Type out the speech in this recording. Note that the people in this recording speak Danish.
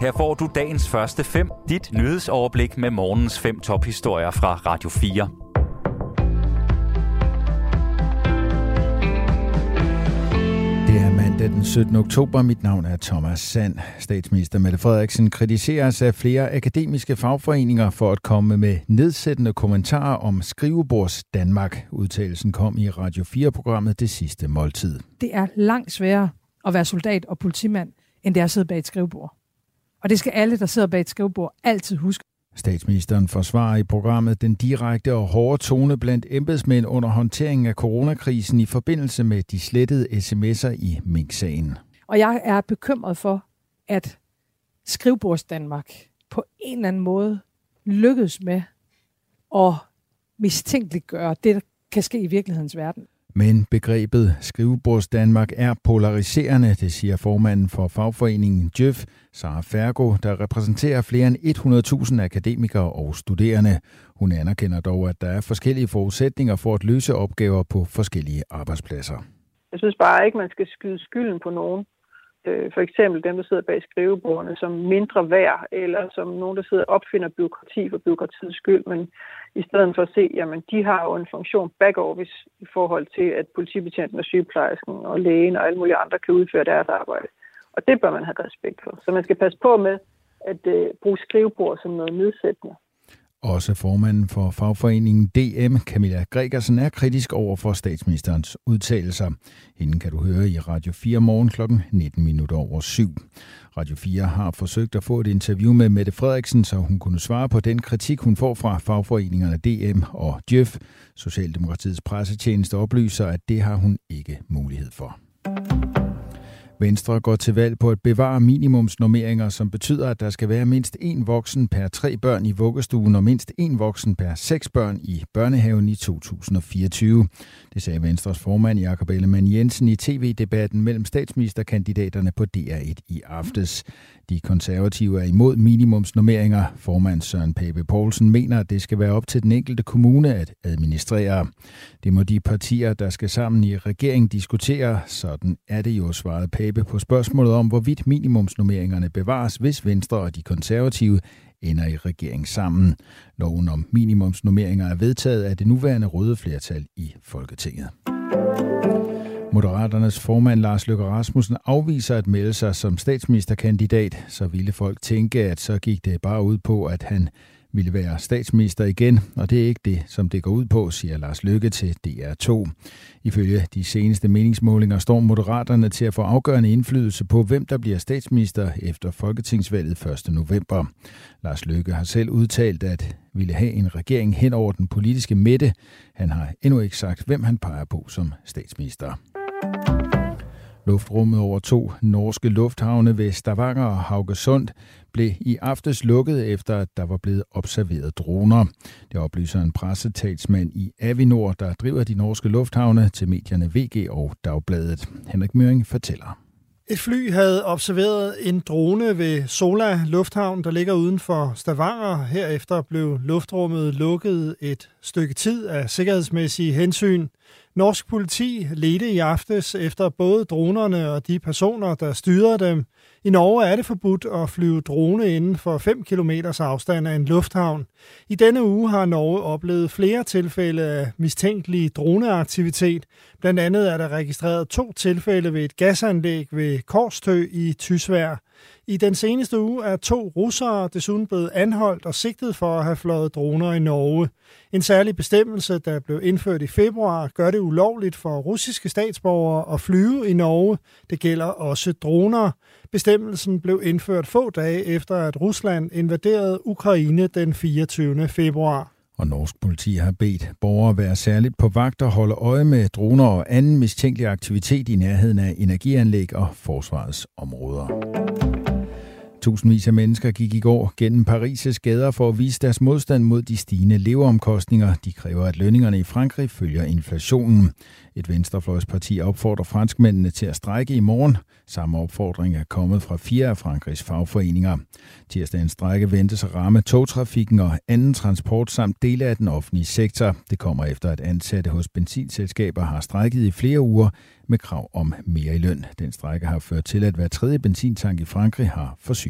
Her får du dagens første fem, dit nyhedsoverblik med morgens fem tophistorier fra Radio 4. Det er mandag den 17. oktober. Mit navn er Thomas Sand. Statsminister Mette Frederiksen kritiseres af flere akademiske fagforeninger for at komme med nedsættende kommentarer om skrivebords Danmark. Udtalelsen kom i Radio 4-programmet Det sidste måltid. Det er langt sværere at være soldat og politimand, end det er at sidde bag et skrivebord. Og det skal alle, der sidder bag et skrivebord, altid huske. Statsministeren forsvarer i programmet den direkte og hårde tone blandt embedsmænd under håndteringen af coronakrisen i forbindelse med de slettede sms'er i Mink-sagen. Og jeg er bekymret for, at skrivebords Danmark på en eller anden måde lykkedes med at mistænkeliggøre det, der kan ske i virkelighedens verden. Men begrebet skrivebords Danmark er polariserende, det siger formanden for fagforeningen Jøf, Sara Fergo, der repræsenterer flere end 100.000 akademikere og studerende. Hun anerkender dog, at der er forskellige forudsætninger for at løse opgaver på forskellige arbejdspladser. Jeg synes bare ikke, man skal skyde skylden på nogen øh, for eksempel dem, der sidder bag skrivebordene, som mindre værd, eller som nogen, der sidder og opfinder byråkrati for byråkratiets skyld, men i stedet for at se, jamen de har jo en funktion back office i forhold til, at politibetjenten og sygeplejersken og lægen og alle mulige andre kan udføre deres arbejde. Og det bør man have respekt for. Så man skal passe på med at øh, bruge skrivebord som noget nedsættende. Også formanden for fagforeningen DM, Camilla Gregersen, er kritisk over for statsministerens udtalelser. Hende kan du høre i Radio 4 morgen kl. 19 minutter over 7. Radio 4 har forsøgt at få et interview med Mette Frederiksen, så hun kunne svare på den kritik, hun får fra fagforeningerne DM og Djøf. Socialdemokratiets pressetjeneste oplyser, at det har hun ikke mulighed for. Venstre går til valg på at bevare minimumsnormeringer, som betyder, at der skal være mindst én voksen per tre børn i vuggestuen og mindst én voksen per seks børn i børnehaven i 2024. Det sagde Venstres formand Jakob Ellemann Jensen i tv-debatten mellem statsministerkandidaterne på DR1 i aftes. De konservative er imod minimumsnormeringer. Formand Søren Pape Poulsen mener, at det skal være op til den enkelte kommune at administrere. Det må de partier, der skal sammen i regeringen diskutere. Sådan er det jo, svaret Pape på spørgsmålet om, hvorvidt minimumsnormeringerne bevares, hvis Venstre og de konservative ender i regering sammen. Loven om minimumsnormeringer er vedtaget af det nuværende røde flertal i Folketinget. Moderaternes formand Lars Løkke Rasmussen afviser at melde sig som statsministerkandidat, så ville folk tænke, at så gik det bare ud på, at han ville være statsminister igen, og det er ikke det, som det går ud på, siger Lars Løkke til DR2. Ifølge de seneste meningsmålinger står Moderaterne til at få afgørende indflydelse på, hvem der bliver statsminister efter Folketingsvalget 1. november. Lars Løkke har selv udtalt, at ville have en regering hen over den politiske midte. Han har endnu ikke sagt, hvem han peger på som statsminister. Luftrummet over to norske lufthavne ved Stavanger og Haugesund blev i aftes lukket efter, at der var blevet observeret droner. Det oplyser en pressetalsmand i Avinor, der driver de norske lufthavne til medierne VG og Dagbladet. Henrik Møring fortæller. Et fly havde observeret en drone ved Sola Lufthavn, der ligger uden for Stavanger. Herefter blev luftrummet lukket et stykke tid af sikkerhedsmæssige hensyn. Norsk politi ledte i aftes efter både dronerne og de personer, der styrede dem. I Norge er det forbudt at flyve drone inden for 5 km afstand af en lufthavn. I denne uge har Norge oplevet flere tilfælde af mistænkelig droneaktivitet. Blandt andet er der registreret to tilfælde ved et gasanlæg ved Korstø i Tysvær. I den seneste uge er to russere desuden blevet anholdt og sigtet for at have fløjet droner i Norge. En særlig bestemmelse, der blev indført i februar, gør det ulovligt for russiske statsborgere at flyve i Norge. Det gælder også droner. Bestemmelsen blev indført få dage efter, at Rusland invaderede Ukraine den 24. februar. Og norsk politi har bedt borgere være særligt på vagt og holde øje med droner og anden mistænkelig aktivitet i nærheden af energianlæg og forsvarets områder. Tusindvis af mennesker gik i går gennem Paris' gader for at vise deres modstand mod de stigende leveomkostninger. De kræver, at lønningerne i Frankrig følger inflationen. Et venstrefløjsparti opfordrer franskmændene til at strække i morgen. Samme opfordring er kommet fra fire af Frankrigs fagforeninger. Tirsdagens strække ventes at ramme togtrafikken og anden transport samt dele af den offentlige sektor. Det kommer efter, at ansatte hos benzinselskaber har strækket i flere uger med krav om mere i løn. Den strække har ført til, at hver tredje benzintank i Frankrig har forsyning